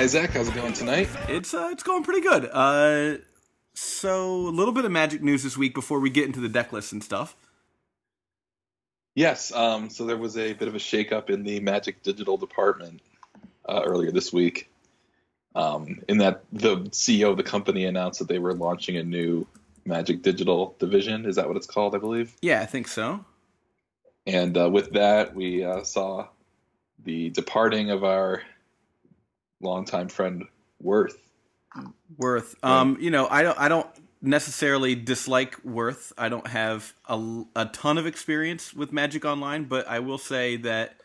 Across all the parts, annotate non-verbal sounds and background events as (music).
Hi Zach, how's it going tonight? It's uh, it's going pretty good. Uh, so a little bit of magic news this week before we get into the deck lists and stuff. Yes, um, so there was a bit of a shakeup in the Magic Digital department uh, earlier this week. Um, in that the CEO of the company announced that they were launching a new Magic Digital division. Is that what it's called? I believe. Yeah, I think so. And uh, with that, we uh, saw the departing of our longtime friend Worth. Worth. Um, you know, I don't. I don't necessarily dislike Worth. I don't have a, a ton of experience with Magic Online, but I will say that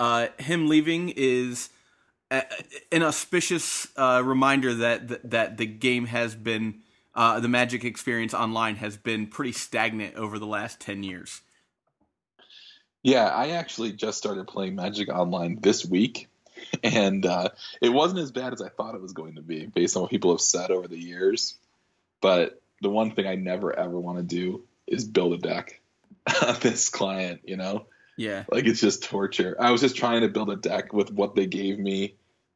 uh, him leaving is a, an auspicious uh, reminder that, that that the game has been uh, the Magic experience online has been pretty stagnant over the last ten years. Yeah, I actually just started playing Magic Online this week, (laughs) and uh, it wasn't as bad as I thought it was going to be, based on what people have said over the years. But the one thing I never ever want to do is build a deck (laughs) on this client. You know, Yeah. like it's just torture. I was just trying to build a deck with what they gave me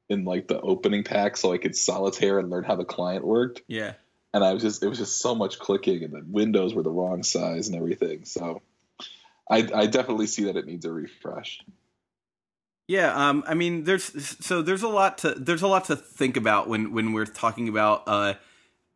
in like the opening pack, so I could solitaire and learn how the client worked. Yeah. And I was just, it was just so much clicking, and the windows were the wrong size and everything. So. I, I definitely see that it needs a refresh. Yeah, um, I mean, there's so there's a lot to there's a lot to think about when when we're talking about uh,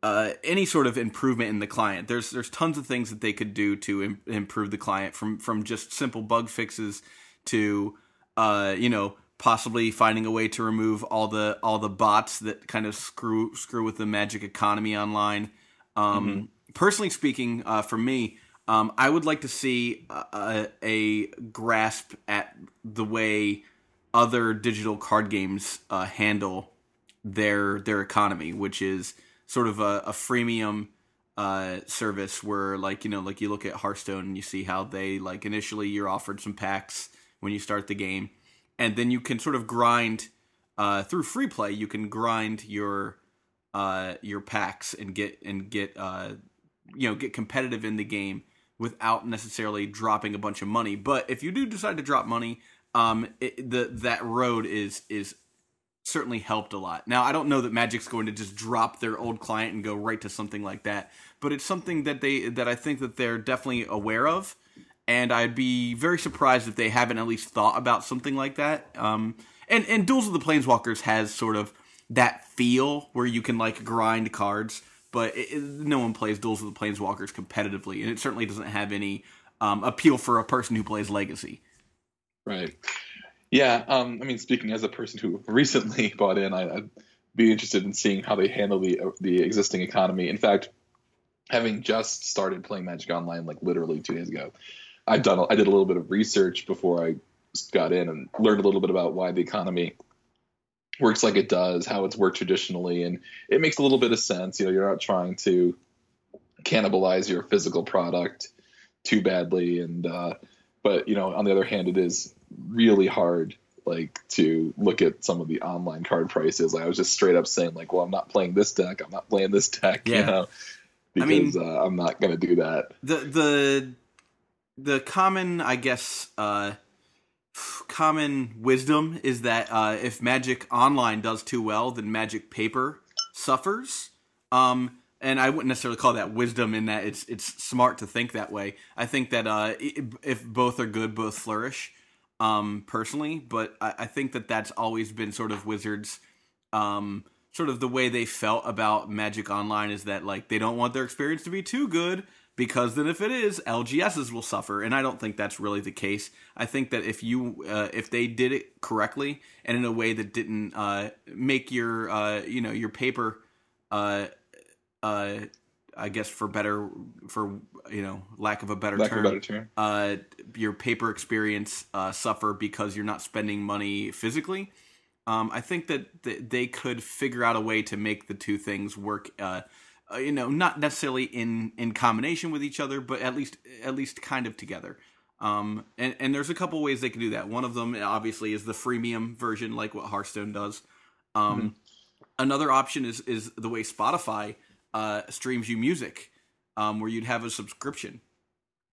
uh, any sort of improvement in the client. There's there's tons of things that they could do to Im- improve the client from from just simple bug fixes to uh, you know possibly finding a way to remove all the all the bots that kind of screw screw with the magic economy online. Um, Personally speaking, uh, for me, um, I would like to see a, a, a grasp at the way other digital card games uh, handle their their economy, which is sort of a, a freemium uh, service where, like you know, like you look at Hearthstone and you see how they like initially you're offered some packs when you start the game, and then you can sort of grind uh, through free play. You can grind your uh, your packs and get and get uh, you know get competitive in the game without necessarily dropping a bunch of money. But if you do decide to drop money, um, it, the that road is is certainly helped a lot. Now I don't know that Magic's going to just drop their old client and go right to something like that, but it's something that they that I think that they're definitely aware of, and I'd be very surprised if they haven't at least thought about something like that. Um, and and Duels of the Planeswalkers has sort of that feel where you can like grind cards but it, it- no one plays Duels of the Planeswalkers competitively, and it certainly doesn't have any um, appeal for a person who plays Legacy. Right. Yeah. Um, I mean, speaking as a person who recently (laughs) bought in, I, I'd be interested in seeing how they handle the the existing economy. In fact, having just started playing Magic Online like literally two days ago, I've done I did a little bit of research before I got in and learned a little bit about why the economy works like it does, how it's worked traditionally, and it makes a little bit of sense. You know, you're not trying to cannibalize your physical product too badly, and uh, but you know, on the other hand, it is really hard like to look at some of the online card prices. Like I was just straight up saying, like, well, I'm not playing this deck, I'm not playing this deck, Yeah. you know, I mean- because uh, I'm not gonna do that. the the the common i guess uh common wisdom is that uh if magic online does too well then magic paper suffers um and i wouldn't necessarily call that wisdom in that it's it's smart to think that way i think that uh if both are good both flourish um personally but i, I think that that's always been sort of wizards um sort of the way they felt about Magic Online is that like they don't want their experience to be too good because then if it is, LGSs will suffer, and I don't think that's really the case. I think that if you uh, if they did it correctly and in a way that didn't uh, make your uh, you know your paper uh, uh, I guess for better for you know lack of a better Lack term better term. uh, your paper experience uh, suffer because you're not spending money physically. Um, I think that th- they could figure out a way to make the two things work. Uh, uh, you know, not necessarily in in combination with each other, but at least at least kind of together. Um, and and there's a couple ways they can do that. One of them obviously is the freemium version, like what Hearthstone does. Um, Another option is is the way Spotify uh, streams you music, um, where you'd have a subscription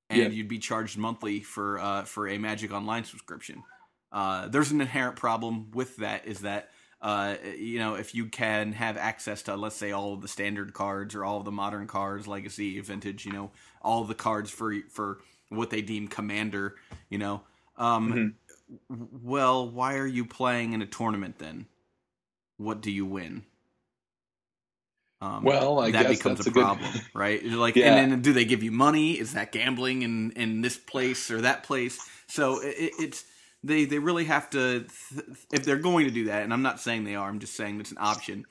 and Yeah. you'd be charged monthly for uh, for a Magic Online subscription. Uh, there's an inherent problem with that is that uh, you know if you can have access to let's say all of the standard cards or all of the modern cards, Legacy, Vintage, you know, all the cards for for what they deem Commander, you know. Um, Mhm. Well, why are you playing in a tournament then? What do you win? Um, Well, I that becomes a a good- problem, (laughs) right? You're Like, Yeah. and then do they give you money? Is that gambling in in this place or that place? So it, it's they they really have to th- if they're going to do that, and I'm not saying they are. I'm just saying it's an option.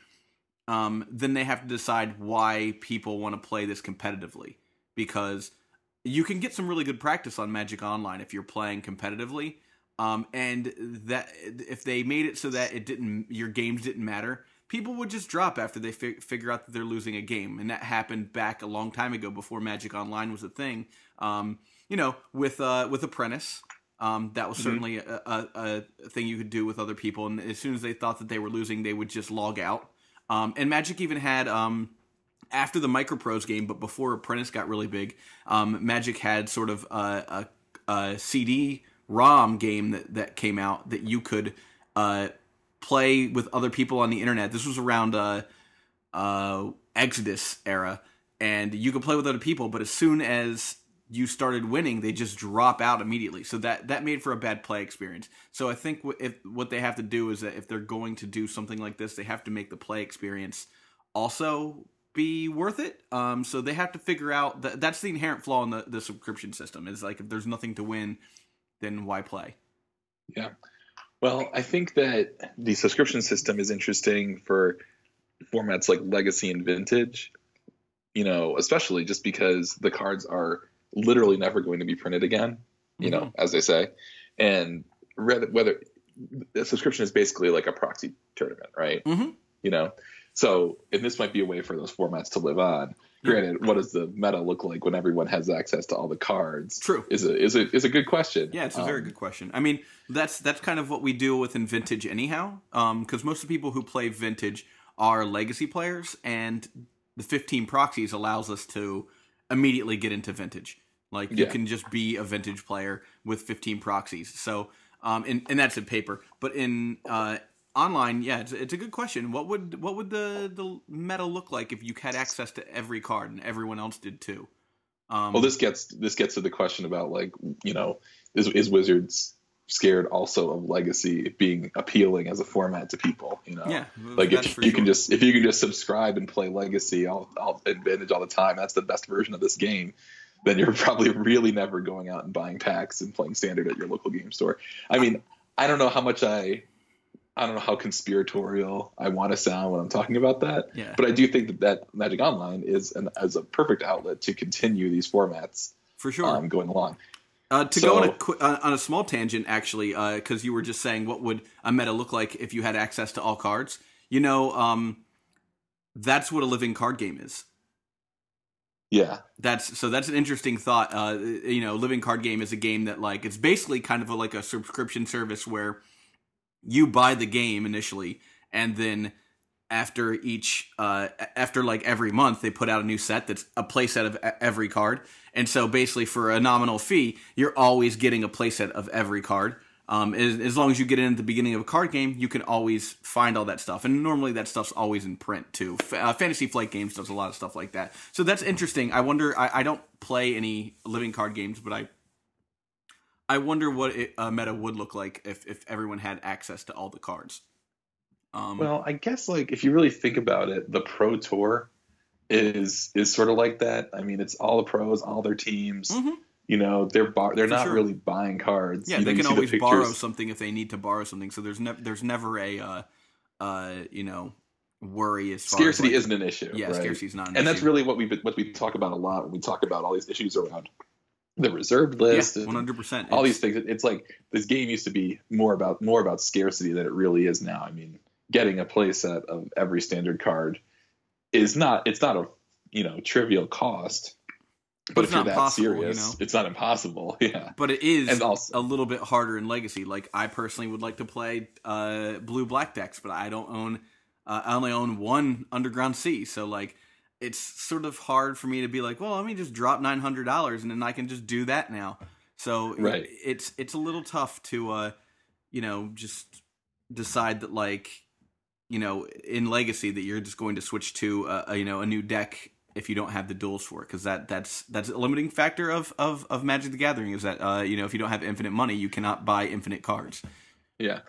Um, then they have to decide why people want to play this competitively because you can get some really good practice on Magic Online if you're playing competitively. Um, and that if they made it so that it didn't your games didn't matter, people would just drop after they fi- figure out that they're losing a game, and that happened back a long time ago before Magic Online was a thing. Um, you know, with uh, with Apprentice, um, that was Mhm. certainly a, a, a thing you could do with other people, and as soon as they thought that they were losing, they would just log out. Um, and Magic even had um, after the MicroProse game, but before Apprentice got really big, um, Magic had sort of a, a, a CD ROM game that, that came out that you could uh, play with other people on the internet. This was around uh, uh, Exodus era, and you could play with other people, but as soon as you started winning, they just drop out immediately. So that that made for a bad play experience. So I think if what they have to do is that if they're going to do something like this, they have to make the play experience also be worth it. Um, so they have to figure out that that's the inherent flaw in the, the subscription system. Is like if there's nothing to win, then why play? Well, I think that the subscription system is interesting for formats like Legacy and Vintage, you know, especially just because the cards are literally never going to be printed again, you know, as they say. And whether, whether the subscription is basically like a proxy tournament, right? Mhm. You know, so and this might be a way for those formats to live on. (laughs) Granted, what does the meta look like when everyone has access to all the cards? True. Is a is a is a good question. Yeah, it's a very Um, good question. I mean, that's that's kind of what we deal with in vintage anyhow. Um, because most of the people who play vintage are legacy players, and the 15 proxies allows us to immediately get into vintage. Like you Yeah. can just be a vintage player with 15 proxies. So, um, and and that's in paper, but in uh online, yeah, it's, it's a good question. What would what would the the meta look like if you had access to every card and everyone else did too? Um, Well, this gets this gets to the question about like you know is is Wizards scared also of legacy being appealing as a format to people? You know, yeah, like if you can just if you can just subscribe and play legacy all, all advantage all the time, that's the best version of this game. Then you're (laughs) probably really never going out and buying packs and playing standard at your local game store. I mean, I don't know how much I. I don't know how conspiratorial I want to sound when I'm talking about that, yeah. but I do think that, that Magic Online is an as a perfect outlet to continue these formats for sure. um, going along. Uh, to go on a qu- uh, on a small tangent, actually, because you were just saying what would a meta look like if you had access to all cards. You know, um, that's what a living card game is. Yeah, That's so that's an interesting thought. Uh, you know, living card game is a game that like it's basically kind of a, like a subscription service where you buy the game initially, and then after each uh after like every month they put out a new set that's a playset of every card. And so basically for a nominal fee you're always getting a playset of every card. Um as, as long as you get in at the beginning of a card game you can always find all that stuff. And normally that stuff's always in print too. Uh, fantasy flight games does a lot of stuff like that. So that's interesting. I wonder i, I don't play any living card games but i i wonder what it, a meta would look like if if everyone had access to all the cards um well, I guess like if you really think about it, the Pro Tour is is sort of like that. I mean, it's all the pros, all their teams. mhm. You know, they're bar- they're For not sure. really buying cards. Yeah, You they can see the always borrow something if they need to borrow something. So there's never there's never a uh, uh, you know worry as far Scarcity as like, isn't an issue. yeah right? scarcity is not an issue. and that's really what we what we talk about a lot when we talk about all these issues around the reserved list. one hundred percent all these things. It's like this game used to be more about more about scarcity than it really is now. I mean, getting a playset of every standard card is not it's not a you know trivial cost. But, But if you're that impossible, you serious, know? it's not impossible. (laughs) Yeah. but it is And also- a little bit harder in Legacy. Like I personally would like to play uh, blue black decks, but I don't own. Uh, I only own one Underground Sea, so like it's sort of hard for me to be like, well, let me just drop nine hundred dollars and then I can just do that now. So Right. it's it's a little tough to uh, you know, just decide that like, you know, in Legacy that you're just going to switch to a, a you know a new deck if you don't have the duels for it because that that's that's a limiting factor of of of Magic the Gathering is that uh you know if you don't have infinite money you cannot buy infinite cards. Yeah.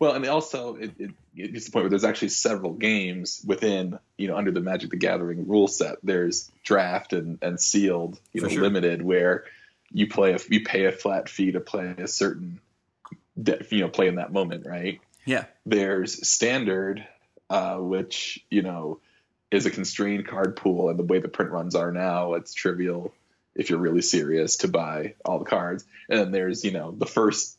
Well, and also it, it, it gets to the point where there's actually several games within, you know, under the Magic the Gathering rule set. There's draft and, and sealed, you For know, sure. limited where you play a you pay a flat fee to play a certain, de- you know, play in that moment, right? Yeah. There's standard, uh, which you know is a constrained card pool, and the way the print runs are now, it's trivial if you're really serious to buy all the cards. And then there's you know the first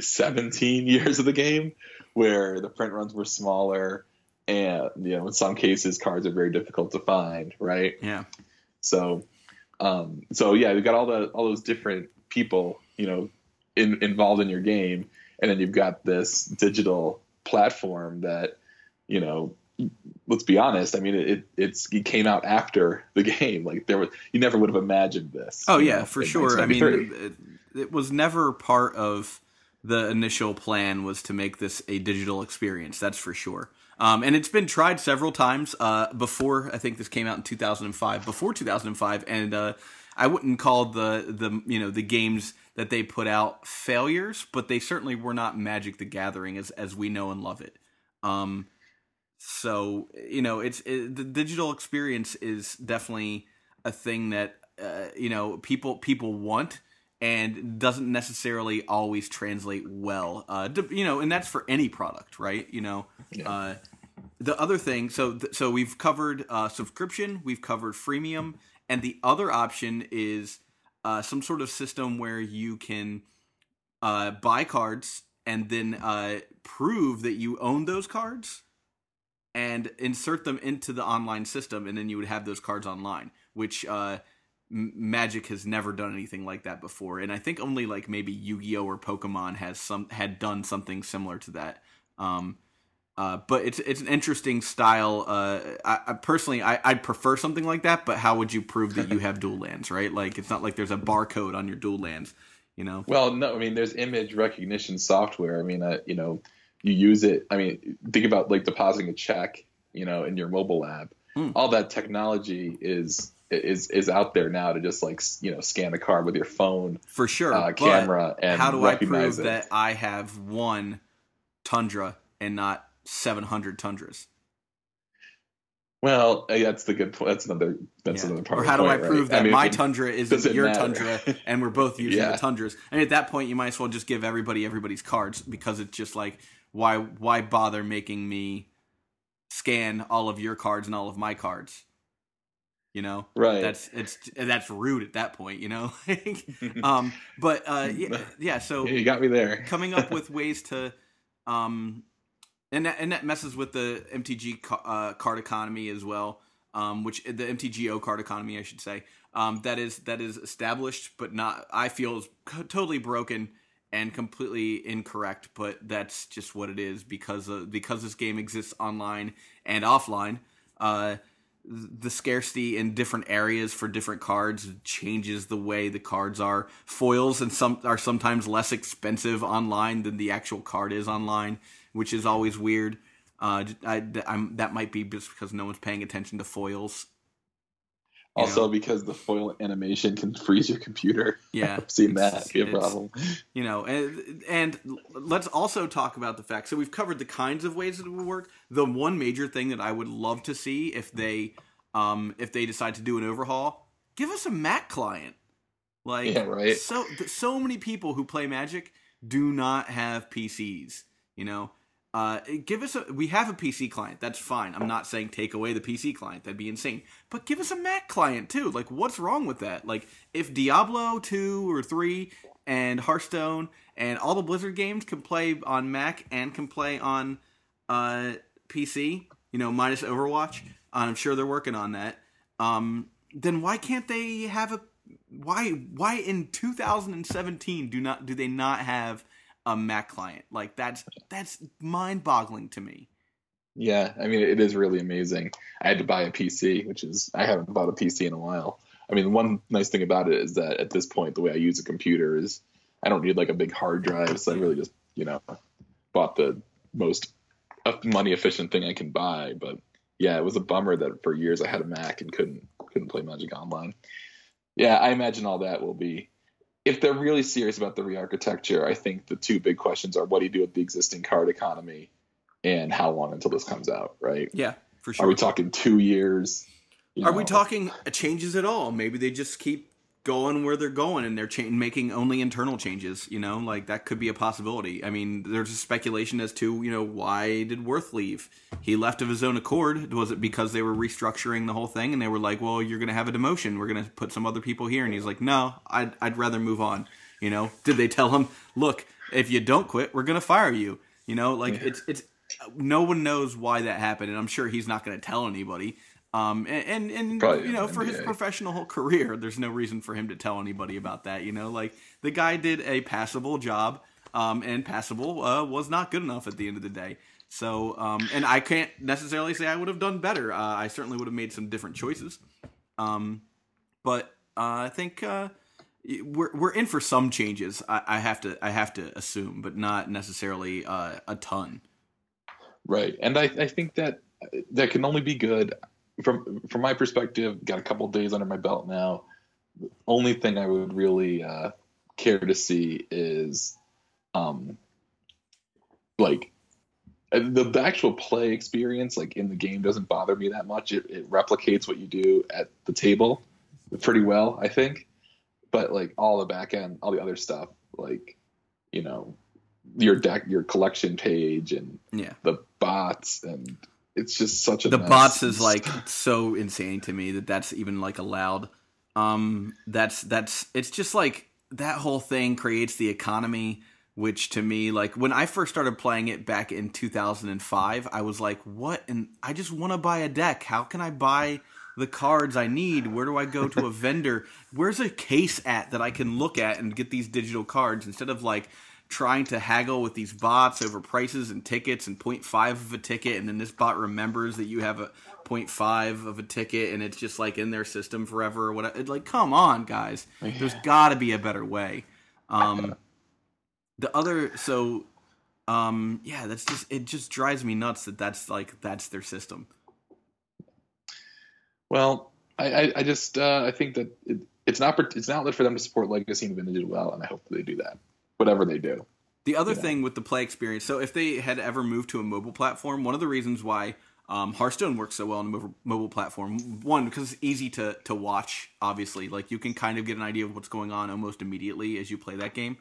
17 years of the game where the print runs were smaller and you know in some cases cards are very difficult to find right Yeah. so um so yeah you've got all the all those different people you know in, involved in your game and then you've got this digital platform that you know let's be honest i mean it it's it came out after the (laughs) game like there was you never would have imagined this Oh yeah, know, for sure. I mean, it, it was never part of the initial plan was to make this a digital experience. That's for sure. Um, and it's been tried several times uh, before. I think this came out in 2005. Before 2005, and uh, I wouldn't call the the you know the games that they put out failures, but they certainly were not Magic the Gathering as as we know and love it. Um, so you know, it's it, the digital experience is definitely a thing that uh, you know people people want and doesn't necessarily always translate well. Uh, d- you know, and that's for any product, right? You know, Yeah. uh, the other thing. So th- so we've covered uh, subscription, we've covered freemium, and the other option is uh, some sort of system where you can uh, buy cards and then uh, prove that you own those cards and insert them into the online system, and then you would have those cards online, which uh, Magic has never done anything like that before, and I think only like maybe Yu-Gi-Oh or Pokemon has some had done something similar to that. Um, uh, but it's it's an interesting style. Uh, I, I personally I, I'd prefer something like that. But how would you prove that you have dual lands, right? Like it's not like there's a barcode on your dual lands, you know? Well, no, I mean, there's image recognition software. I mean, uh, you know, you use it. I mean, think about like depositing a check, you know, in your mobile app. Hmm. All that technology is is is out there now to just like you know scan a card with your phone For sure. uh, but camera and how do I prove it. that I have one Tundra and not 700 Tundras? Well, uh, that's the good point. That's another. That's Yeah. another part. Or how do I prove right? that mean, my it Tundra isn't your matter. Tundra (laughs) and we're both using Yeah. the Tundras? And at that point, you might as well just give everybody everybody's cards because it's just like, why why bother making me scan all of your cards and all of my cards? You know, Right. that's it's that's rude at that point. You know, (laughs) (laughs) um, but uh, (laughs) yeah, yeah. So you got me there. coming up with ways to um and that, and that messes with the MTG uh, card economy as well um which the MTGO card economy I should say um that is that is established but not I feel is totally broken and completely incorrect but that's just what it is because of, because this game exists online and offline uh the scarcity in different areas for different cards changes the way the cards are. Foils and some are sometimes less expensive online than the actual card is online, which is always weird. Uh, I, that might be just because no one's paying attention to foils. Also, know. because the foil animation can freeze your computer. (laughs) Yeah, I've seen that be a problem. you know and, and let's also talk about the fact so we've covered the kinds of ways that it would work the one major thing that i would love to see if they um if they decide to do an overhaul give us a mac client like Yeah, right. so so many people who play magic do not have pcs you know uh, give us a. We have a PC client. That's fine. I'm not saying take away the PC client. That'd be insane. But give us a Mac client too. Like, what's wrong with that? Like, if Diablo two or three and Hearthstone and all the Blizzard games can play on Mac and can play on uh, PC, you know, minus Overwatch. I'm sure they're working on that. Um, then why can't they have a? Why why in 2017 do not do they not have a Mac client? Like that's that's mind boggling to me. Yeah, I mean, it is really amazing. I had to buy a PC, which is I haven't bought a PC in a while. I mean, one nice thing about it is that at this point, the way I use a computer is I don't need like a big hard drive, so I really just you know bought the most money efficient thing I can buy. But yeah, it was a bummer that for years I had a Mac and couldn't couldn't play Magic Online. Yeah, I imagine all that will be. If they're really serious about the re-architecture, I think the two big questions are what do you do with the existing card economy, and how long until this comes out, right? Yeah, for sure. Are we talking two years? Are know? we talking changes at all? Maybe they just keep going where they're going and they're cha- making only internal changes you know? Like that could be a possibility. I mean there's a speculation as to you know why did worth leave? He left of his own accord. Was it because they were restructuring the whole thing and they were like well you're going to have a demotion. We're going to put some other people here. And he's like no I'd, I'd rather move on. You know? Did they tell him look if you don't quit we're going to fire you. You know? Like yeah. it's it's uh, no one knows why that happened and i'm sure he's not going to tell anybody um, and and, and you know, for his professional whole career, (laughs) there's no reason for him to tell anybody about that. You know, like the guy did a passable job, um, and passable uh, was not good enough at the end of the day. So, um, and I can't necessarily say I would have done better. Uh, I certainly would have made some different choices. Um, but uh, I think uh, we're we're in for some changes. I, I, have to I have to assume, but not necessarily uh, a ton. Right, and I, I think that that can only be good from from my perspective, got a couple days under my belt now. The only thing I would really uh, care to see is, um, like the, the actual play experience, like in the game, doesn't bother me that much. It, it replicates what you do at the table pretty well, I think. But like all the back end, all the other stuff, like you know, your deck, your collection page, and yeah. the bots and it's just such a the mess. bots is like so insane to me that that's even like allowed. Um, that's that's it's just like that whole thing creates the economy which to me like when i first started playing it back in 2005 i was like what and i just want to buy a deck how can i buy the cards i need where do i go to a (laughs) vendor where's a case at that i can look at and get these digital cards instead of like trying to haggle with these bots over prices and tickets and 0.5 of a ticket and then this bot remembers that you have a 0.5 of a ticket and it's just like in their system forever or whatever like come on guys. Yeah. there's got to be a better way. Um the other so um yeah that's just it just drives me nuts that that's like that's their system. Well i i, I just uh i think that it, it's not it's an outlet for them to support legacy and vintage well and i hope they do that whatever they do. The other thing with the play experience, so if they had ever moved to a mobile platform, one of the reasons why um, Hearthstone works so well on a mobile, mobile platform, one because it's easy to to watch. Obviously, like you can kind of get an idea of what's going on almost immediately as you play that game,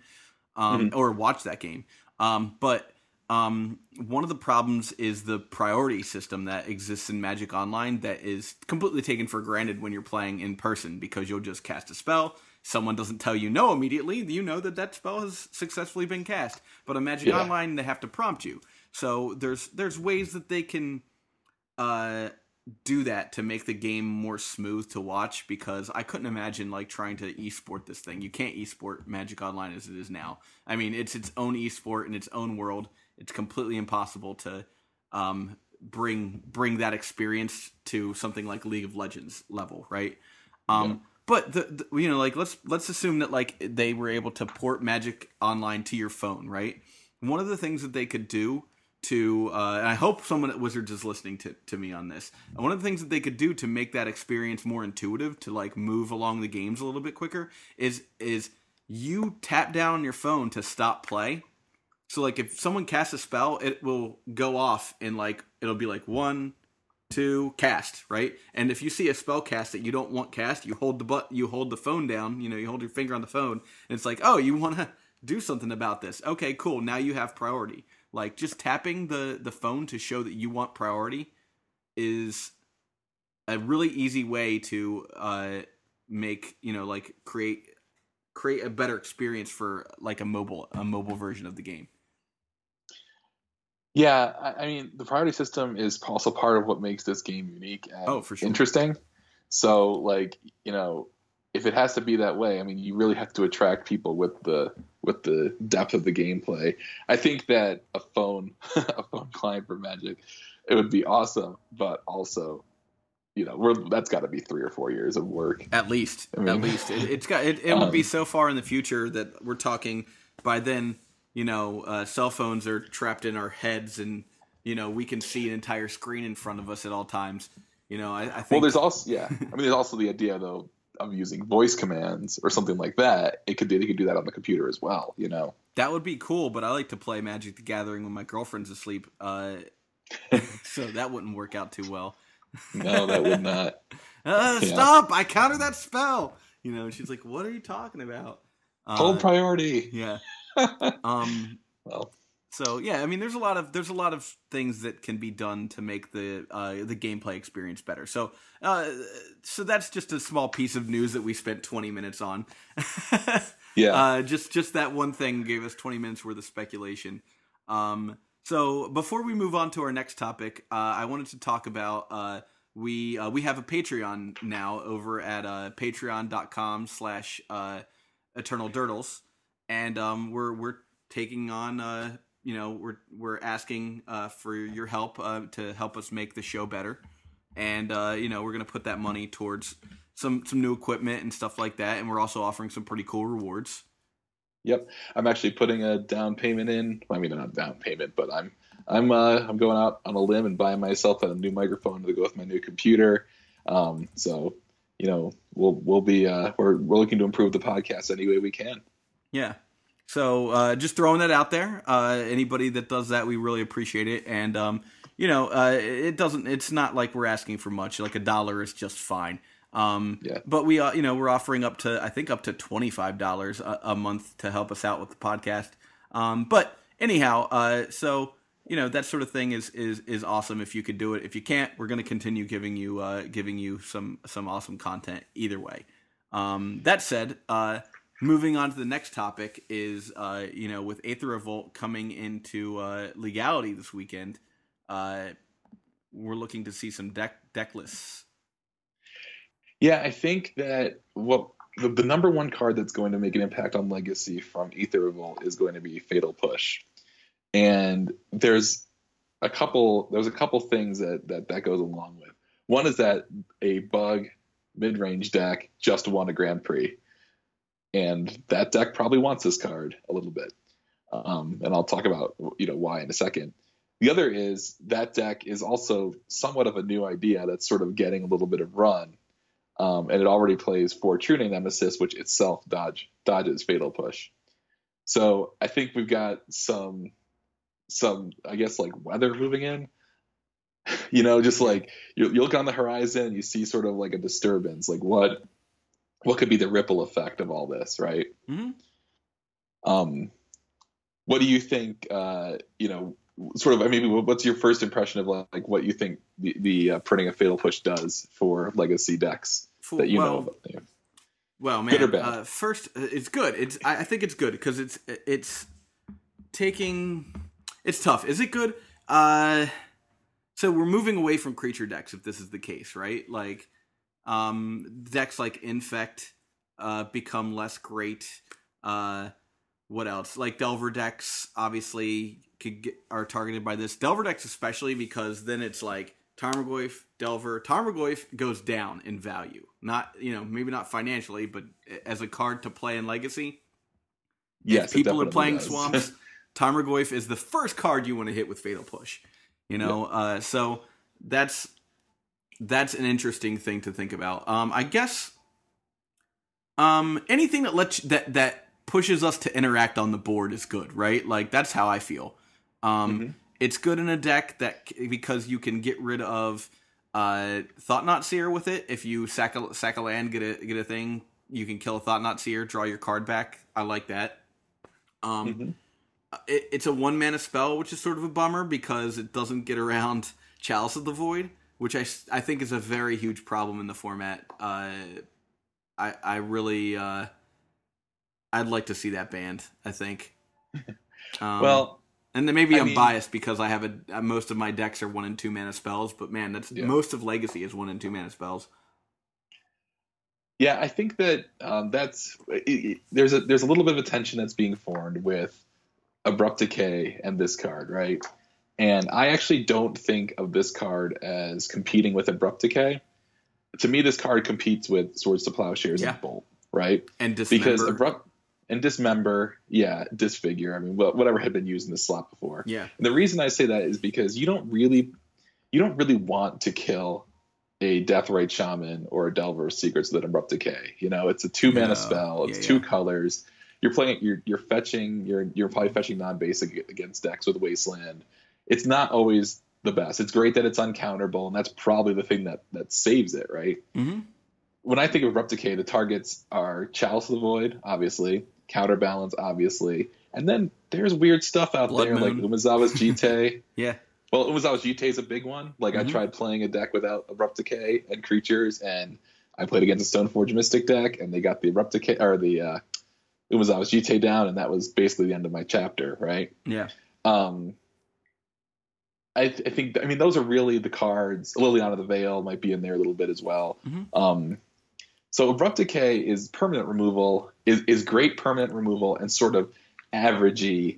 um, mm-hmm. or watch that game. Um, but um, one of the problems is the priority system that exists in Magic Online that is completely taken for granted when you're playing in person because you'll just cast a spell someone doesn't tell you no immediately, you know that that spell has successfully been cast. But on Magic yeah. Online, they have to prompt you. So there's there's ways that they can uh, do that to make the game more smooth to watch. Because I couldn't imagine like trying to esport this thing. You can't esport Magic Online as it is now. I mean, it's its own esport in its own world. It's completely impossible to um, bring bring that experience to something like League of Legends level, right? Um, yeah. But the, the, you know, like let's let's assume that like they were able to port Magic Online to your phone, right? One of the things that they could do to, uh, and I hope someone at Wizards is listening to, to me on this. And one of the things that they could do to make that experience more intuitive, to like move along the games a little bit quicker, is is you tap down your phone to stop play. So like if someone casts a spell, it will go off and like it'll be like one, to cast, right? And if you see a spell cast that you don't want cast, you hold the but you hold the phone down, you know, you hold your finger on the phone, and it's like, oh, you want to do something about this. Okay, cool. Now you have priority. Like just tapping the the phone to show that you want priority is a really easy way to uh, make you know like create create a better experience for like a mobile a mobile version of the game. Yeah, I, I mean, the priority system is also part of what makes this game unique and oh, for sure. interesting. So, like, you know, if it has to be that way, I mean, you really have to attract people with the with the depth of the gameplay. I think that a phone (laughs) a phone client for Magic it would be awesome, but also, you know, we're that's got to be three or four years of work. At least, I mean- at least it, it's got it. It would be (laughs) Um, so far in the future that we're talking. By then, you know, uh, cell phones are trapped in our heads, and you know we can see an entire screen in front of us at all times. You know, I, I think. Well, there's also yeah. I mean, there's also the idea though of using voice commands or something like that. It could be they could do that on the computer as well. You know. That would be cool, but I like to play Magic the Gathering when my girlfriend's asleep. Uh, (laughs) so that wouldn't work out too well. (laughs) No, that would not. (laughs) Uh, Yeah. Stop! I counter that spell. You know, and she's like, "What are you talking about?" Uh, Hold priority. Yeah. (laughs) Um. Well, So yeah, I mean, there's a lot of there's a lot of things that can be done to make the uh, the gameplay experience better. So uh, so that's just a small piece of news that we spent 20 minutes on. (laughs) yeah. Uh, just just that one thing gave us 20 minutes worth of speculation. Um, so before we move on to our next topic, uh, I wanted to talk about uh, we uh, we have a Patreon now over at uh, patreon.com slash uh, eternal durdles, and um, we're we're taking on uh, you know we're we're asking uh, for your help uh, to help us make the show better, and uh, you know we're gonna put that money towards some some new equipment and stuff like that, and we're also offering some pretty cool rewards. Yep, I'm actually putting a down payment in. I mean, not a down payment, but I'm I'm uh, I'm going out on a limb and buying myself a new microphone to go with my new computer. Um, so you know, we'll we'll be uh, we're we're looking to improve the podcast any way we can. Yeah. So uh, just throwing that out there. Uh, anybody that does that, we really appreciate it. And um, you know, uh, it doesn't. It's not like we're asking for much. Like a dollar is just fine. Um, Yeah. But we, uh, you know, we're offering up to I think up to twenty five dollars a, month to help us out with the podcast. Um, but anyhow, uh, so you know that sort of thing is is is awesome if you could do it. If you can't, we're going to continue giving you uh, giving you some some awesome content either way. Um, that said, uh, moving on to the next topic is uh, you know with Aether Revolt coming into uh, legality this weekend, uh, we're looking to see some deck deck lists. Yeah, I think that what the, the number one card that's going to make an impact on Legacy from Aether Revolt is going to be Fatal Push, and there's a couple there's a couple things that that that goes along with. One is that a bug mid range deck just won a Grand Prix, and that deck probably wants this card a little bit, um, and I'll talk about you know why in a second. The other is that deck is also somewhat of a new idea that's sort of getting a little bit of run um, and it already plays for True Name Nemesis, which itself dodge dodges Fatal Push. So I think we've got some some I guess like weather moving in. (laughs) you know, just like you, you look on the horizon you see sort of like a disturbance, like what what could be the ripple effect of all this, right? Mhm. Um, what do you think? Uh, you know, sort of. I mean, what's your first impression of like what you think the, the uh, printing of Fatal Push does for Legacy decks For- that you well, know about? Yeah. Well, Good or man, bad? uh, first uh, it's good. It's I, I think it's good because it's it's taking it's tough. Is it good? Uh, so we're moving away from creature decks if this is the case, right? Like, um, decks like Infect uh, become less great. Uh, what else? Like Delver decks, obviously, could get, are targeted by this. Delver decks, especially because then it's like Tarmogoyf, Delver. Tarmogoyf goes down in value. Not you know maybe not financially, but as a card to play in Legacy. Yes, if people are playing does. swamps, (laughs) Tarmogoyf is the first card you want to hit with Fatal Push. You know, uh, so that's that's an interesting thing to think about. Um, I guess um, anything that lets that that pushes us to interact on the board is good, right? Like that's how I feel. Um, Mhm. It's good in a deck that because you can get rid of uh, Thought-Knot Seer with it. If you sack a, sack a land, get a get a thing, you can kill a Thought-Knot Seer, draw your card back. I like that. Um, Mhm. it, it's a one mana spell, which is sort of a bummer because it doesn't get around (laughs) Chalice of the Void, which I, I think is a very huge problem in the format. Uh, I I really uh, I'd like to see that banned. I think. (laughs) Um, well, and then maybe I I'm mean- biased because I have a uh, most of my decks are one and two mana spells, but man, that's Yeah. most of Legacy is one and two mana spells. yeah, I think that um, that's it, it- there's a there's a little bit of a tension that's being formed with abrupt decay and this card, right? And I actually don't think of this card as competing with Abrupt Decay. To me, this card competes with Swords to Plowshares Yeah. and Bolt, right? And dismember. Because Abrupt and Dismember, yeah, Disfigure. I mean, whatever had been used in this slot before. yeah. And the reason I say that is because you don't really, you don't really want to kill a Deathrite Shaman or a Delver of Secrets with an Abrupt Decay. You know, it's a two mana No. spell. It's Yeah, two yeah. colors. You're playing. You're you're fetching. You're you're probably fetching non-basic against decks with Wasteland. It's not always the best. It's great that it's uncounterable, and that's probably the thing that that saves it, right? hmm when I think of Decay, the targets are Chalice of the Void, obviously, Counterbalance, obviously, and then there's weird stuff out Blood there like Moon. Umezawa's (laughs) Jitte. Yeah. well, Umezawa's Jitte is a big one. Like I Mhm. tried playing a deck without Abrupt Decay and creatures, and I played against a Stoneforge Mystic deck, and they got the Abrupt Decay or the uh, Umezawa's Jitte down, and that was basically the end of my chapter, right? Yeah. Um, I, th- I think I mean those are really the cards. Liliana the Veil might be in there a little bit as well. Mhm. Um, so abrupt decay is permanent removal is is great permanent removal and sort of averagey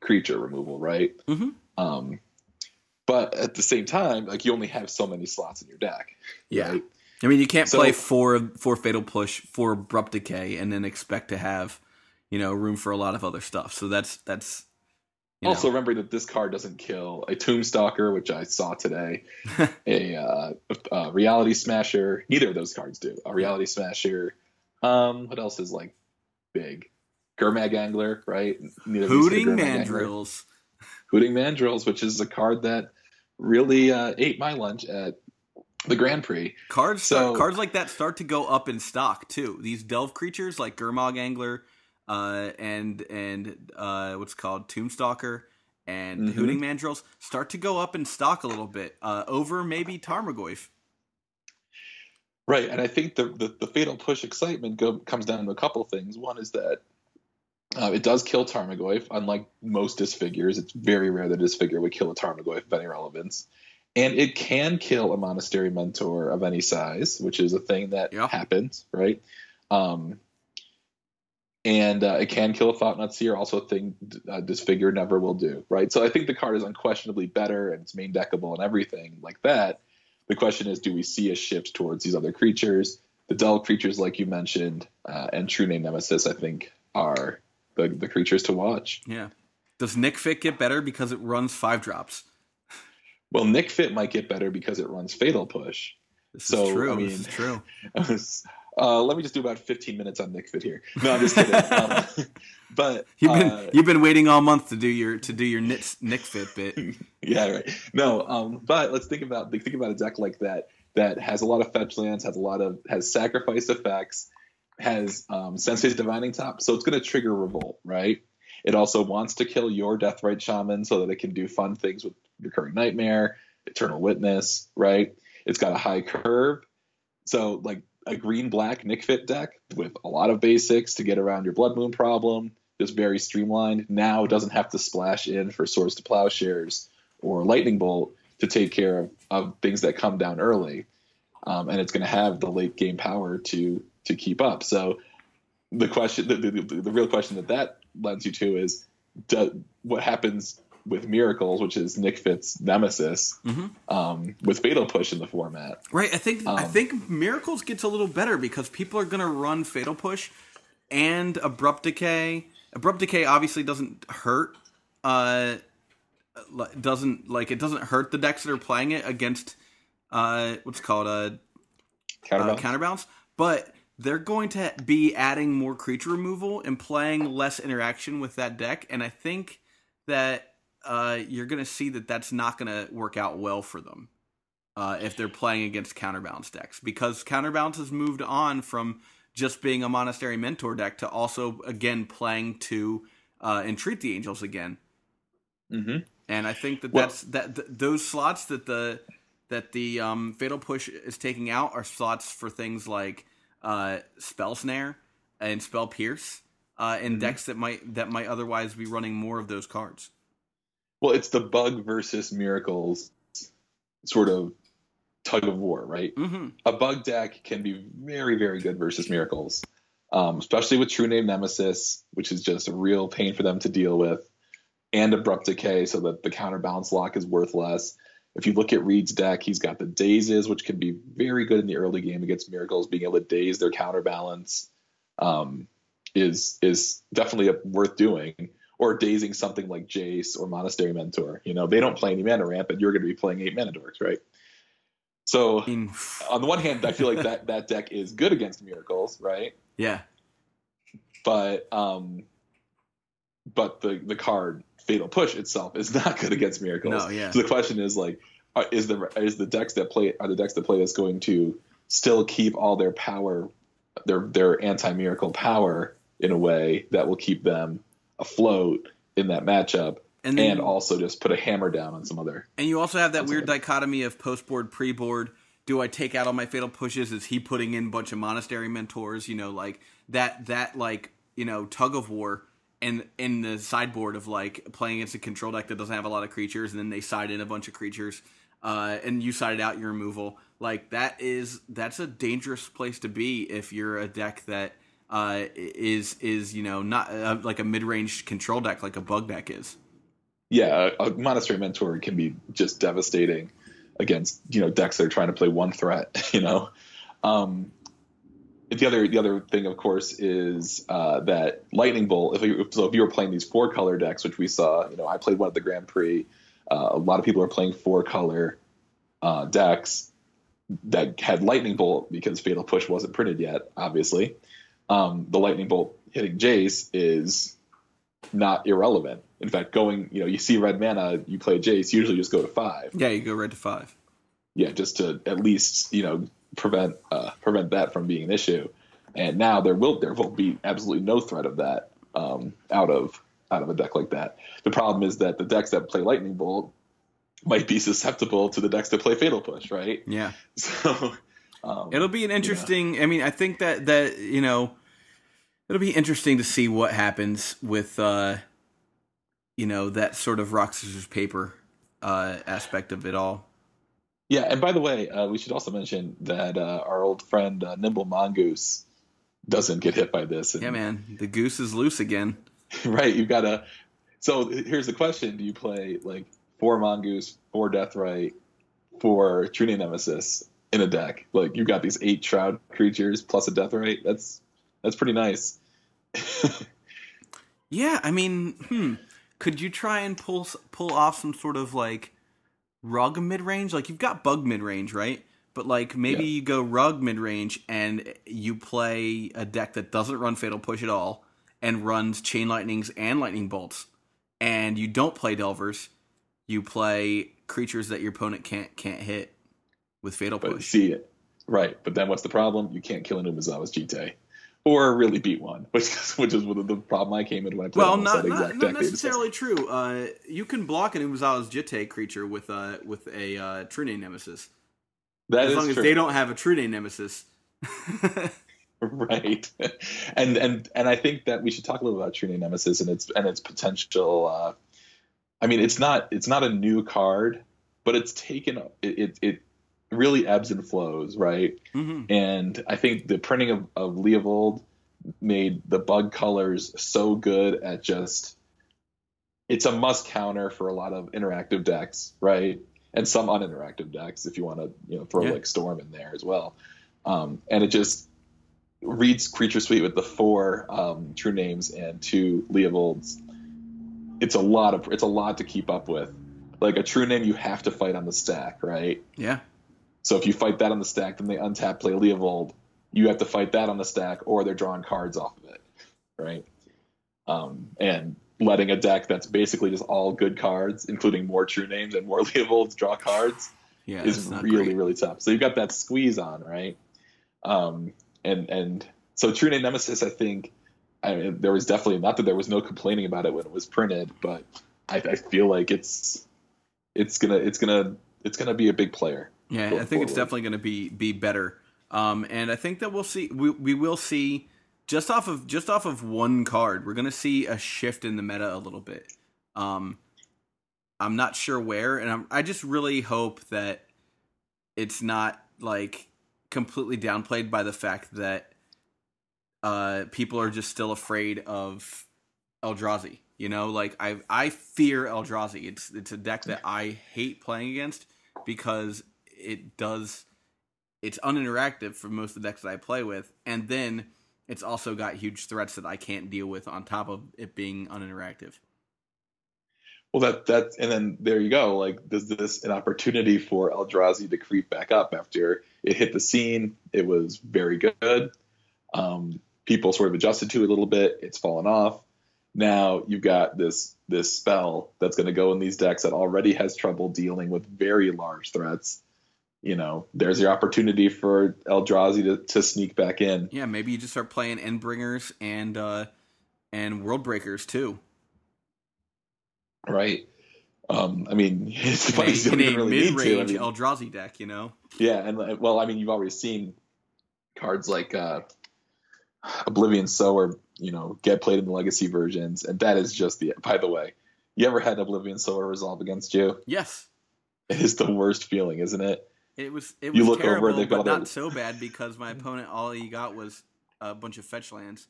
creature removal, right? Mhm. Um, but at the same time, like you only have so many slots in your deck. Yeah. right? I mean, you can't So- play four four fatal push, four abrupt decay, and then expect to have, you know, room for a lot of other stuff. So that's that's you Also, know, remembering that this card doesn't kill a Tombstalker, which I saw today, (laughs) a, uh, a Reality Smasher. Neither of those cards do. A Reality Smasher. Um, what else is like big? Gurmag Angler, right? Neither of these hit a hooting Gurmag Angler. mandrills. Hooting Mandrills, which is a card that really uh, ate my lunch at the Grand Prix. Cards So- start, cards like that start to go up in stock too. These delve creatures like Gurmag Angler, uh, and and uh, what's called Tombstalker and Mhm. Hooting Mandrills start to go up in stock a little bit uh, over maybe Tarmogoyf. Right, and I think the the, the fatal push excitement go, comes down to a couple things. One is that uh, it does kill Tarmogoyf, unlike most disfigures. It's very rare that a disfigure would kill a Tarmogoyf of any relevance, and it can kill a monastery mentor of any size, which is a thing that Yeah. happens, right? Um, and uh, it can kill a Thought-Knot Seer, also a thing uh, disfigure never will do, right? So I think the card is unquestionably better and it's main deckable and everything like that. The question is, do we see a shift towards these other creatures? The delve creatures, like you mentioned, uh, and True Name Nemesis, I think, are the, the creatures to watch. Yeah. Does Nic Fit get better because it runs five drops? Well, Nic Fit might get better because it runs Fatal Push. This So, is true. I this is true. (laughs) uh, let me just do about 15 minutes on Nic Fit here. No, I'm just kidding. (laughs) um, but You've been uh, you've been waiting all month to do your to do your Nick, Nic Fit bit. (laughs) yeah, right. No, um, but let's think about think about a deck like that that has a lot of fetch lands, has a lot of has sacrifice effects, has um, Sensei's Divining Top, so it's going to trigger Revolt, right? It also wants to kill your Deathrite Shaman so that it can do fun things with Recurring Nightmare, Eternal Witness, right? It's got a high curve, so like a green black Nic Fit deck with a lot of basics to get around your Blood Moon problem, just very streamlined. Now doesn't have to splash in for Swords to Plowshares or Lightning Bolt to take care of, of things that come down early, um, and it's going to have the late game power to to keep up. So the question, the, the, the, real question that that lends you to is, do, what happens with Miracles, which is Nic Fit's nemesis, Mhm. um, with Fatal Push in the format? Right. I think I Um, think Miracles gets a little better because people are going to run Fatal Push and Abrupt Decay. Abrupt Decay obviously doesn't hurt. Uh, doesn't like it doesn't hurt the decks that are playing it against uh what's called uh, uh Counterbalance? counterbalance, but they're going to be adding more creature removal and playing less interaction with that deck, and I think that uh, you're going to see that that's not going to work out well for them uh, if they're playing against counterbalance decks because counterbalance has moved on from just being a monastery mentor deck to also again playing to uh, entreat the angels again Mm-hmm. and I think that Well- that's that th- those slots that the that the um, fatal push is taking out are slots for things like uh, spell snare and spell pierce uh, in Mhm. decks that might that might otherwise be running more of those cards. Well, it's the bug versus miracles sort of tug of war, right? Mm-hmm. A bug deck can be very, very good versus miracles, um, especially with True Name Nemesis, which is just a real pain for them to deal with. and abrupt decay so that the counterbalance lock is worth less. If you look at Reed's deck, he's got the dazes, which can be very good in the early game against miracles, being able to daze their counterbalance um, is is definitely a, worth doing. Or dazing something like Jace or Monastery Mentor. You know, they don't play any mana ramp, and you're going to be playing eight mana dorks, right? So, I mean, on the one hand, I feel like that that deck is good against miracles, right? Yeah. But um, but the the card Fatal Push itself is not good against miracles. No, yeah. So the question is like, is the is the decks that play are the decks that play this going to still keep all their power, their their anti miracle power in a way that will keep them afloat in that matchup, and, then, and also just put a hammer down on some other. And you also have that weird dichotomy of post board, pre board. Do I take out all my fatal pushes? Is he putting in a bunch of monastery mentors? You know, like that that like you know tug of war and in the sideboard of like playing against a control deck that doesn't have a lot of creatures, and then they side in a bunch of creatures, uh, and you sided out your removal. Like that is that's a dangerous place to be if you're a deck that uh, is is you know not uh, like a mid range control deck like a bug deck is. Yeah, a, a monastery mentor can be just devastating against you know decks that are trying to play one threat. (laughs) You know, um, the other the other thing, of course, is uh, that lightning bolt. If you, so, if you were playing these four color decks, which we saw, you know, I played one at the Grand Prix. Uh, a lot of people are playing four color uh, decks that had lightning bolt because Fatal Push wasn't printed yet. Obviously, um, the lightning bolt hitting Jace is not irrelevant. In fact, going, you know, you see red mana, you play Jace, usually just go to five. Yeah, you go red to five. Yeah, just to at least, you know, prevent uh, prevent that from being an issue. And now there will there will be absolutely no threat of that um, out of out of a deck like that. The problem is that the decks that play Lightning Bolt might be (laughs) susceptible to the decks that play Fatal Push, right? Yeah. (laughs) So um, it'll be an interesting. I mean, I think that that you know, it'll be interesting to see what happens with uh, you know that sort of rock scissors paper uh, aspect of it all. Yeah, and by the way, uh, we should also mention that uh, our old friend uh, Nimble Mongoose doesn't get hit by this. And, yeah, man, the goose is loose again. (laughs) right, you've gotta. So here's the question: Do you play like four Mongoose, four Deathrite, four True Nemesis in a deck? Like you've got these eight Shroud creatures plus a Deathrite. That's that's pretty nice. (laughs) yeah, I mean, hmm. Could you try and pull pull off some sort of like rug mid range. Like you've got bug mid range, right? But like maybe yeah. you go rug mid range and you play a deck that doesn't run fatal push at all and runs chain lightnings and lightning bolts, and you don't play delvers. You play creatures that your opponent can't can't hit with fatal push. But see it right, but then what's the problem? You can't kill an Umezawa's Jitte or really beat one, (laughs) which is, which is the problem I came in when I played. Well, not not, not necessarily true. Uh, you can block an Umezawa's Jitte creature with a with a uh, True Name Nemesis. That as long true. as they don't have a True Name Nemesis. (laughs) (laughs) right, and and and I think that we should talk a little about True Name Nemesis and its and its potential. Uh, I mean, it's not it's not a new card, but it's taken it, it, it really ebbs and flows, right? Mm-hmm. And I think the printing of, of Leovold made the bug colors so good at just it's a must counter for a lot of interactive decks, right? And some uninteractive decks if you want to, you know, throw yeah. like Storm in there as well. Um, and it just reads Creature Suite with the four um, true names and two Leovolds. It's a lot of it's a lot to keep up with. Like a true name, you have to fight on the stack, right? Yeah. So if you fight that on the stack, then they untap play Leovold. You have to fight that on the stack, or they're drawing cards off of it, right? Um, and letting a deck that's basically just all good cards, including more true names and more (laughs) Leovolds draw cards, yeah, is really great. really tough. So you've got that squeeze on, right? Um, and and so True Name Nemesis, I think, I mean, there was definitely not that there was no complaining about it when it was printed, but I, I feel like it's it's gonna it's gonna it's gonna be a big player. Yeah, I think it's definitely going to be be better. Um, and I think that we'll see we we will see just off of just off of one card, we're going to see a shift in the meta a little bit. Um, I'm not sure where, and I'm, I just really hope that it's not like completely downplayed by the fact that uh, people are just still afraid of Eldrazi. You know, like I I fear Eldrazi. It's it's a deck that I hate playing against because it does it's uninteractive for most of the decks that I play with, and then it's also got huge threats that I can't deal with on top of it being uninteractive. Well, that that and then there you go. Like, is this an opportunity for Eldrazi to creep back up after it hit the scene? It was very good. Um, people sort of adjusted to it a little bit. It's fallen off. Now you've got this this spell that's going to go in these decks that already has trouble dealing with very large threats. You know, there's your opportunity for Eldrazi to, to sneak back in. Yeah, maybe you just start playing Endbringers and uh, and World Breakers too. Right. Um, I mean, (laughs) it's In funny. a, you in a really need mid-range to. I mean, Eldrazi deck, you know. Yeah, and uh, well, I mean, you've already seen cards like uh, Oblivion Sower, you know, get played in the Legacy versions, and that is just the. By the way, you ever had Oblivion Sower resolve against you? Yes, It is the worst feeling, isn't it? It was. It You was look over, terrible, got but not so bad because my opponent all he got was a bunch of fetch lands.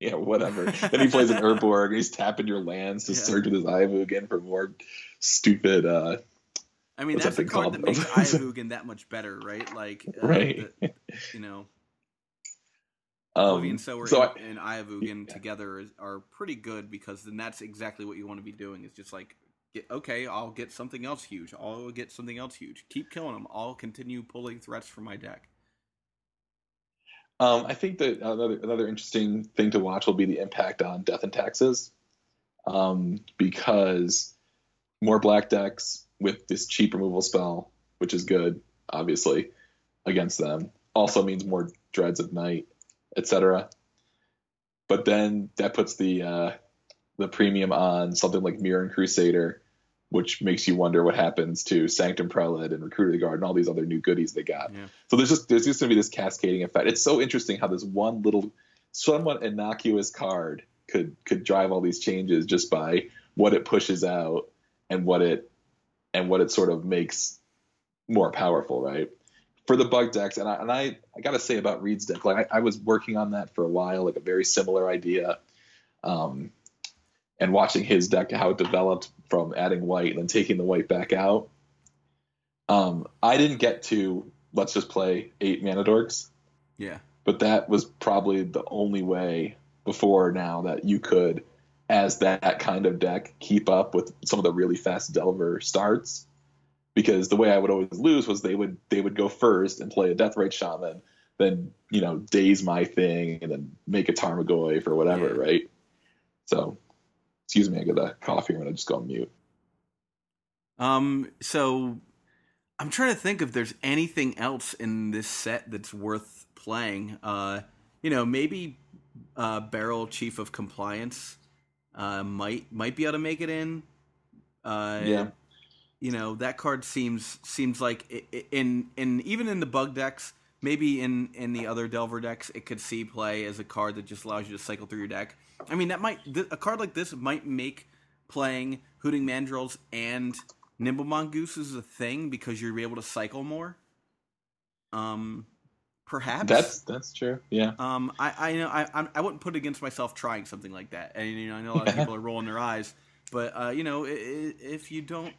Yeah, whatever. (laughs) then he plays an Urborg, and he's tapping your lands to Yeah. surge with his Eye of Ugin for more stupid. uh I mean, that's that a card called? that makes (laughs) Eye of Ugin that much better, right? Like, uh, Right. the- you know, um, Sower so I- and, and Eye of Ugin Yeah. together is, are pretty good because then that's exactly what you want to be doing. Is just like, get, okay, I'll get something else huge. I'll get something else huge. Keep killing them. I'll continue pulling threats from my deck. Um, I think that another another interesting thing to watch will be the impact on death and taxes, um, because more black decks with this cheap removal spell, which is good, obviously, against them, also means more dreads of night, etc. But then that puts the uh, the premium on something like Mirran Crusader, which makes you wonder what happens to Sanctum Prelate and Recruit of the Guard and all these other new goodies they got. Yeah. So there's just there's just gonna be this cascading effect. It's so interesting how this one little, somewhat innocuous card could could drive all these changes just by what it pushes out and what it and what it sort of makes more powerful, right? For the bug decks, and I and I, I gotta say about Reed's deck, like I, I was working on that for a while, like a very similar idea. Um, and watching his deck how it developed from adding white and then taking the white back out. Um, I didn't get to let's just play eight mana dorks, Yeah. but that was probably the only way before now that you could, as that kind of deck, keep up with some of the really fast Delver starts. Because the way I would always lose was they would they would go first and play a Deathrite Shaman, then you know daze my thing and then make a Tarmogoyf or whatever, Yeah. right? So, excuse me, I got a cough here and I just go on mute. Um. So, I'm trying to think if there's anything else in this set that's worth playing. Uh, you know, maybe uh, Baral Chief of Compliance uh, might might be able to make it in. Uh, Yeah. You know that card seems seems like in in even in the bug decks, maybe in in the other Delver decks, it could see play as a card that just allows you to cycle through your deck. I mean, that might th- a card like this might make playing Hooting Mandrills and Nimble Mongooses a thing because you're able to cycle more. Um, perhaps That's that's true. Yeah. um, I, I know I I'm- wouldn't put against myself trying something like that, and you know I know a lot of people are rolling their eyes, but uh, you know i- i- if you don't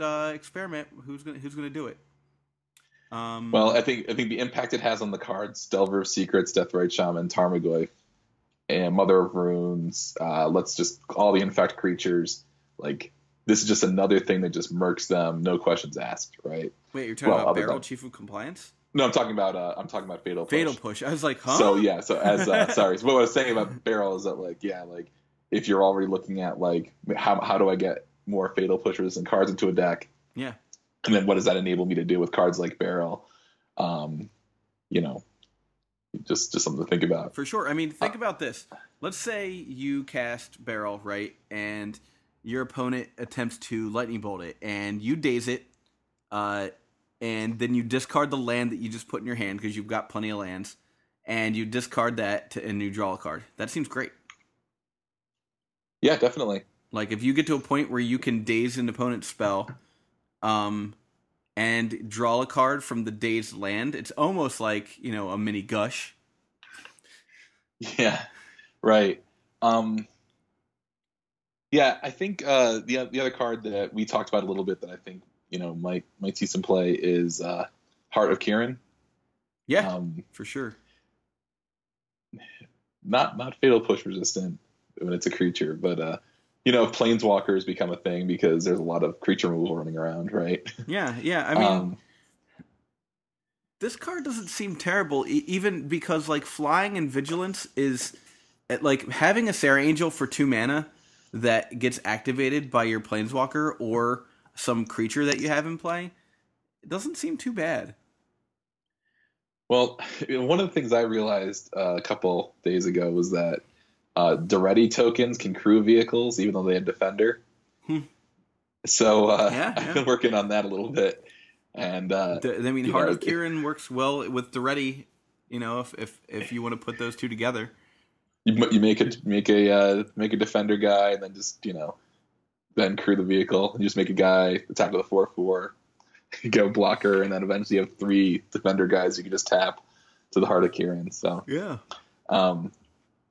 uh, experiment, who's gonna who's gonna do it? Um, Well, I think I think the impact it has on the cards: Delver of Secrets, Deathrite Shaman, Tarmogoyf, and Mother of Runes. Uh, let's just all the infect creatures. Like this is just another thing that just murks them, no questions asked, right? wait, you're talking well, about Baral than- Chief of Compliance, No, I'm talking about uh, I'm talking about Fatal Push. Fatal Push. I was like, huh? So yeah, so as uh, (laughs) sorry, so what I was saying about Baral is that like yeah, like if you're already looking at like how how do I get more Fatal Pushers and cards into a deck? Yeah. and then what does that enable me to do with cards like Baral? Um, you know, just just something to think about. For sure. I mean, think about this. Let's say you cast Baral, right? And your opponent attempts to lightning bolt it, and you daze it, uh, and then you discard the land that you just put in your hand because you've got plenty of lands, and you discard that to, and you draw a card. That seems great. Yeah, definitely. Like if you get to a point where you can daze an opponent's spell, um, and draw a card from the dazed land, it's almost like you know a mini gush. Yeah, right. Um, Yeah, I think uh, the the other card that we talked about a little bit that I think you know might might see some play is uh, Heart of Kiran. Yeah, um, for sure. Not not fatal push resistant when it's a creature, but uh, you know, if planeswalkers become a thing because there's a lot of creature removal running around, right? (laughs) Yeah, yeah. I mean, um, this card doesn't seem terrible, e- even because like flying and vigilance is like having a Serra Angel for two mana that gets activated by your planeswalker or some creature that you have in play. It doesn't seem too bad. Well, (laughs) one of the things I realized uh, a couple days ago was that uh, Daretti tokens can crew vehicles even though they have Defender. Hmm. So uh, yeah, (laughs) yeah. I've been working on that a little bit. And uh, I mean, Heart know, of Kiran works well with Daretti. You know, if if if you want to put those two together, you, you make a make a uh, make a defender guy, and then just you know, then crew the vehicle, and just make a guy attack with a four four, (laughs) go blocker, and then eventually you have three defender guys you can just tap to the Heart of Kiran. So yeah, um,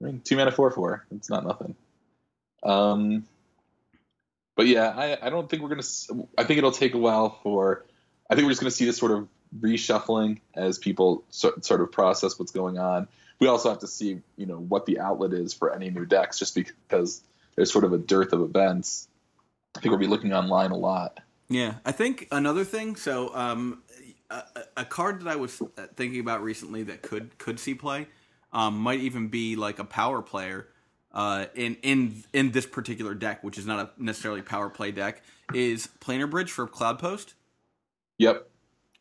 I mean, two mana four four. It's not nothing. Um, but yeah, I, I don't think we're gonna. I think it'll take a while for. I think we're just gonna see this sort of reshuffling as people so, sort of process what's going on. We also have to see, you know, what the outlet is for any new decks, just because there's sort of a dearth of events. I think we'll be looking online a lot. Yeah, I think another thing. So, um, a, a card that I was thinking about recently that could could see play um, might even be like a power player uh, in in in this particular deck, which is not a necessarily power play deck, is Planar Bridge for Cloudpost. Yep.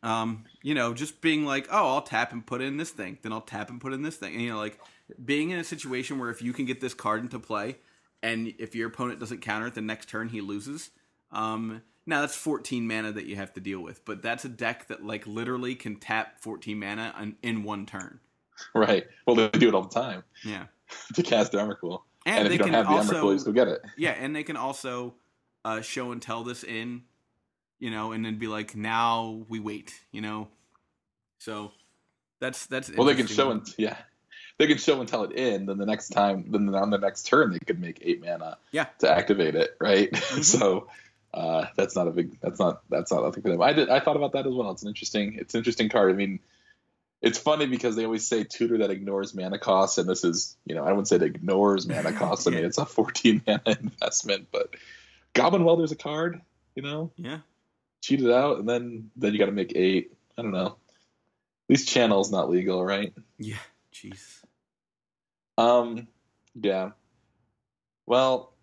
Um, you know, just being like, oh, I'll tap and put in this thing, then I'll tap and put in this thing, and you know, like being in a situation where if you can get this card into play, and if your opponent doesn't counter it the next turn, he loses. Um, now that's 14 mana that you have to deal with, but that's a deck that like literally can tap 14 mana in, in one turn. (laughs) Right. Well, they do it all the time. Yeah. (laughs) to cast Emrakul. And, and if you don't have the also, Emrakul, you still get it. Yeah, and they can also uh, show and tell this in, you know, and then be like, now we wait, you know. So that's that's well, they can show and yeah, they can show and tell it in. Then the next time, then on the next turn, they could make eight mana. Yeah. To activate it, right? (laughs) Mm-hmm. so. Uh, that's not a big. That's not. That's not nothing for them. I did. I thought about that as well. It's an interesting. It's an interesting card. I mean, it's funny because they always say tutor that ignores mana costs, and this is, you know, I wouldn't say it ignores mana (laughs) costs. I mean, it's a 14 (laughs) mana investment, but Goblin Welder's a card, you know? Yeah. Cheat it out, and then then you got to make eight. I don't know. These channel's not legal, right? Yeah. Jeez. Um. Yeah. Well,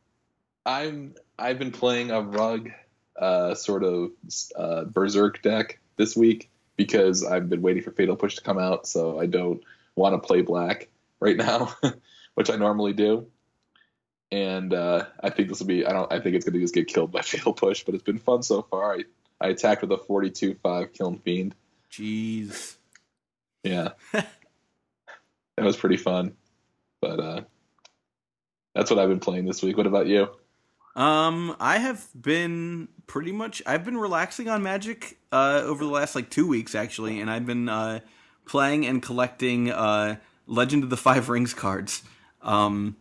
I'm I've been playing a rug, uh, sort of uh, berserk deck this week because I've been waiting for Fatal Push to come out, so I don't want to play black right now, (laughs) which I normally do. And uh, I think this will be I don't I think it's gonna just get killed by (laughs) Fatal Push, but it's been fun so far. I, I attacked with a 42-5 Kiln Fiend. Jeez. Yeah. (laughs) that was pretty fun. But uh, that's what I've been playing this week. What about you? Um, I have been pretty much. I've been relaxing on Magic uh, over the last like two weeks actually, and I've been uh, playing and collecting uh, Legend of the Five Rings cards. Um,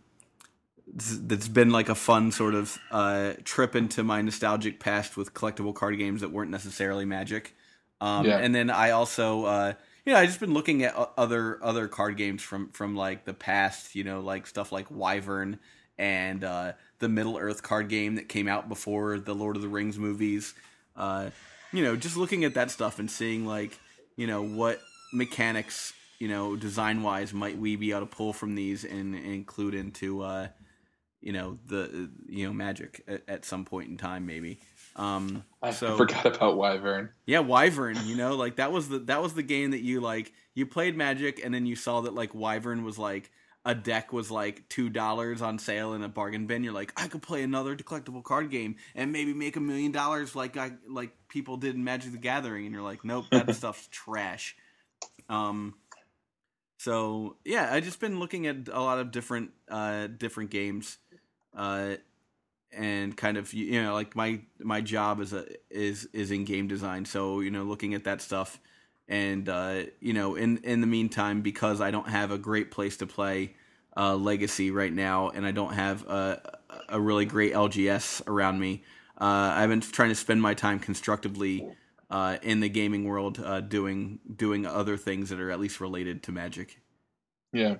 that's been like a fun sort of uh, trip into my nostalgic past with collectible card games that weren't necessarily Magic. Um, yeah. And then I also, uh, you know, I just been looking at other other card games from from like the past. You know, like stuff like Wyvern and uh, the Middle Earth card game that came out before the Lord of the Rings movies. Uh, you know, just looking at that stuff and seeing like, you know, what mechanics, you know, design wise might we be able to pull from these and, and include into, uh, you know, the you know magic at, at some point in time maybe. Um, I so, forgot about Wyvern. Yeah, Wyvern. You know, like that was the that was the game that you like. You played Magic, and then you saw that like Wyvern was like a deck was like two dollars on sale in a bargain bin, you're like, I could play another collectible card game and maybe make a million dollars like I like people did in Magic the Gathering, and you're like, nope, that (laughs) stuff's trash. Um, so yeah, I just been looking at a lot of different uh different games, uh, and kind of you know like my my job is a is is in game design, so you know looking at that stuff and uh, you know in in the meantime because i don't have a great place to play uh, Legacy right now, and I don't have a, a really great LGS around me. Uh, I've been trying to spend my time constructively uh, in the gaming world, uh, doing doing other things that are at least related to Magic. Yeah.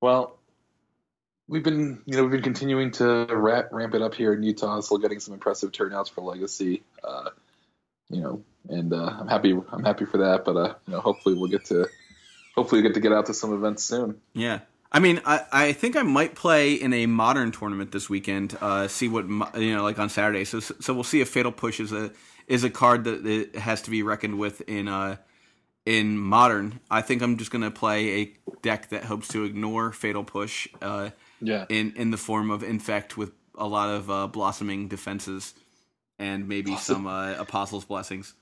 Well, we've been you know we've been continuing to ramp, ramp it up here in Utah, still getting some impressive turnouts for Legacy. Uh, you know, and uh, I'm happy I'm happy for that. But uh, you know, hopefully we'll get to hopefully we'll get to get out to some events soon. Yeah. I mean, I, I think I might play in a modern tournament this weekend. Uh, see what you know, like on Saturday. So so we'll see if Fatal Push is a is a card that, that has to be reckoned with in uh in modern. I think I'm just gonna play a deck that hopes to ignore Fatal Push. Uh, yeah. In in the form of Infect with a lot of uh, blossoming defenses and maybe some uh, Apostles blessings.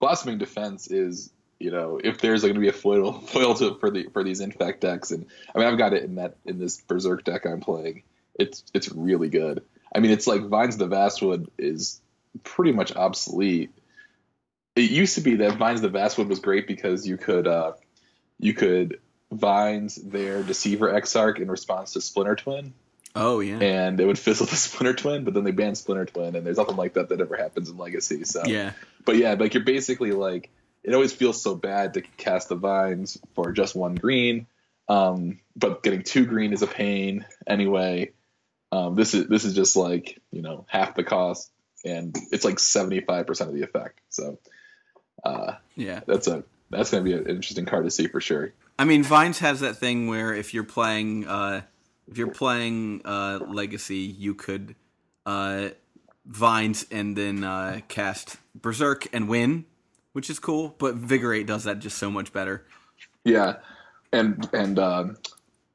Blossoming defense is you know, if there's going to be a foil (laughs) foil to, for the for these infect decks, and I mean, I've got it in that in this berserk deck I'm playing. It's it's really good. I mean, it's like Vines the Vastwood is pretty much obsolete. It used to be that Vines the Vastwood was great because you could uh, you could Vines their Deceiver Exarch in response to Splinter Twin. Oh yeah, and it would fizzle the (laughs) Splinter Twin, but then they banned Splinter Twin, and there's nothing like that that ever happens in Legacy. So yeah, but yeah, like you're basically like it always feels so bad to cast the vines for just one green. Um, but getting two green is a pain anyway. Um, this is this is just like you know half the cost, and it's like seventy five percent of the effect. So uh, yeah, that's a that's gonna be an interesting card to see for sure. I mean, Vines has that thing where if you're playing uh, if you're playing uh, Legacy, you could uh, Vines and then uh, cast Berserk and win which is cool. But Vigorate does that just so much better. Yeah, and and um,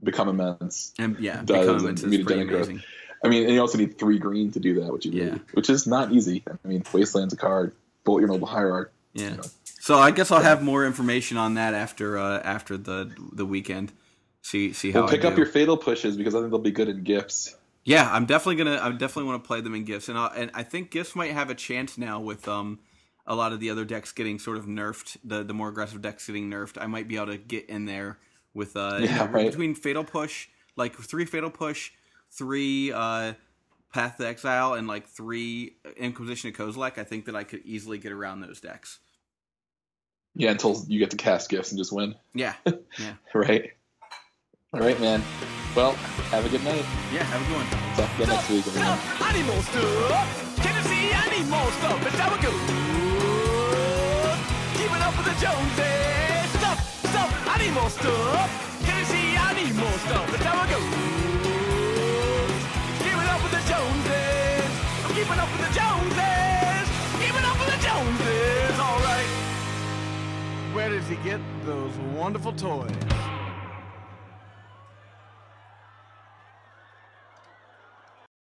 Become Immense. And yeah, Become Immense is pretty amazing. Growth. I mean, and you also need three green to do that, which you yeah. Need, which is not easy. I mean, Wasteland's a card, Bolt Your Noble Hierarch. Yeah. You know. So I guess I'll have more information on that after uh, after the the weekend. See see how. Well, pick up your fatal pushes because I think they'll be good in gifts. Yeah, I'm definitely gonna. I definitely want to play them in gifts, and I, and I think gifts might have a chance now with um a lot of the other decks getting sort of nerfed, the the more aggressive decks getting nerfed, I might be able to get in there with uh (laughs) yeah, you know, right. between Fatal Push, like three Fatal Push, three uh Path to Exile, and like three Inquisition of Kozilek. I think that I could easily get around those decks. Yeah, until you get to cast gifts and just win. Yeah. (laughs) Yeah. right. All right, man. Well, have a good night. Yeah, have a good one. Talk to you next week. Animal stuff. Can you see animal stuff? It's how it goes up with the Joneses. Stuff, stuff, I need more stuff. Can you see I need more stuff? That's how I go. Keeping up with the Joneses. I'm keeping up with the Joneses. Keeping up with the Joneses. All right. Where does he get those wonderful toys?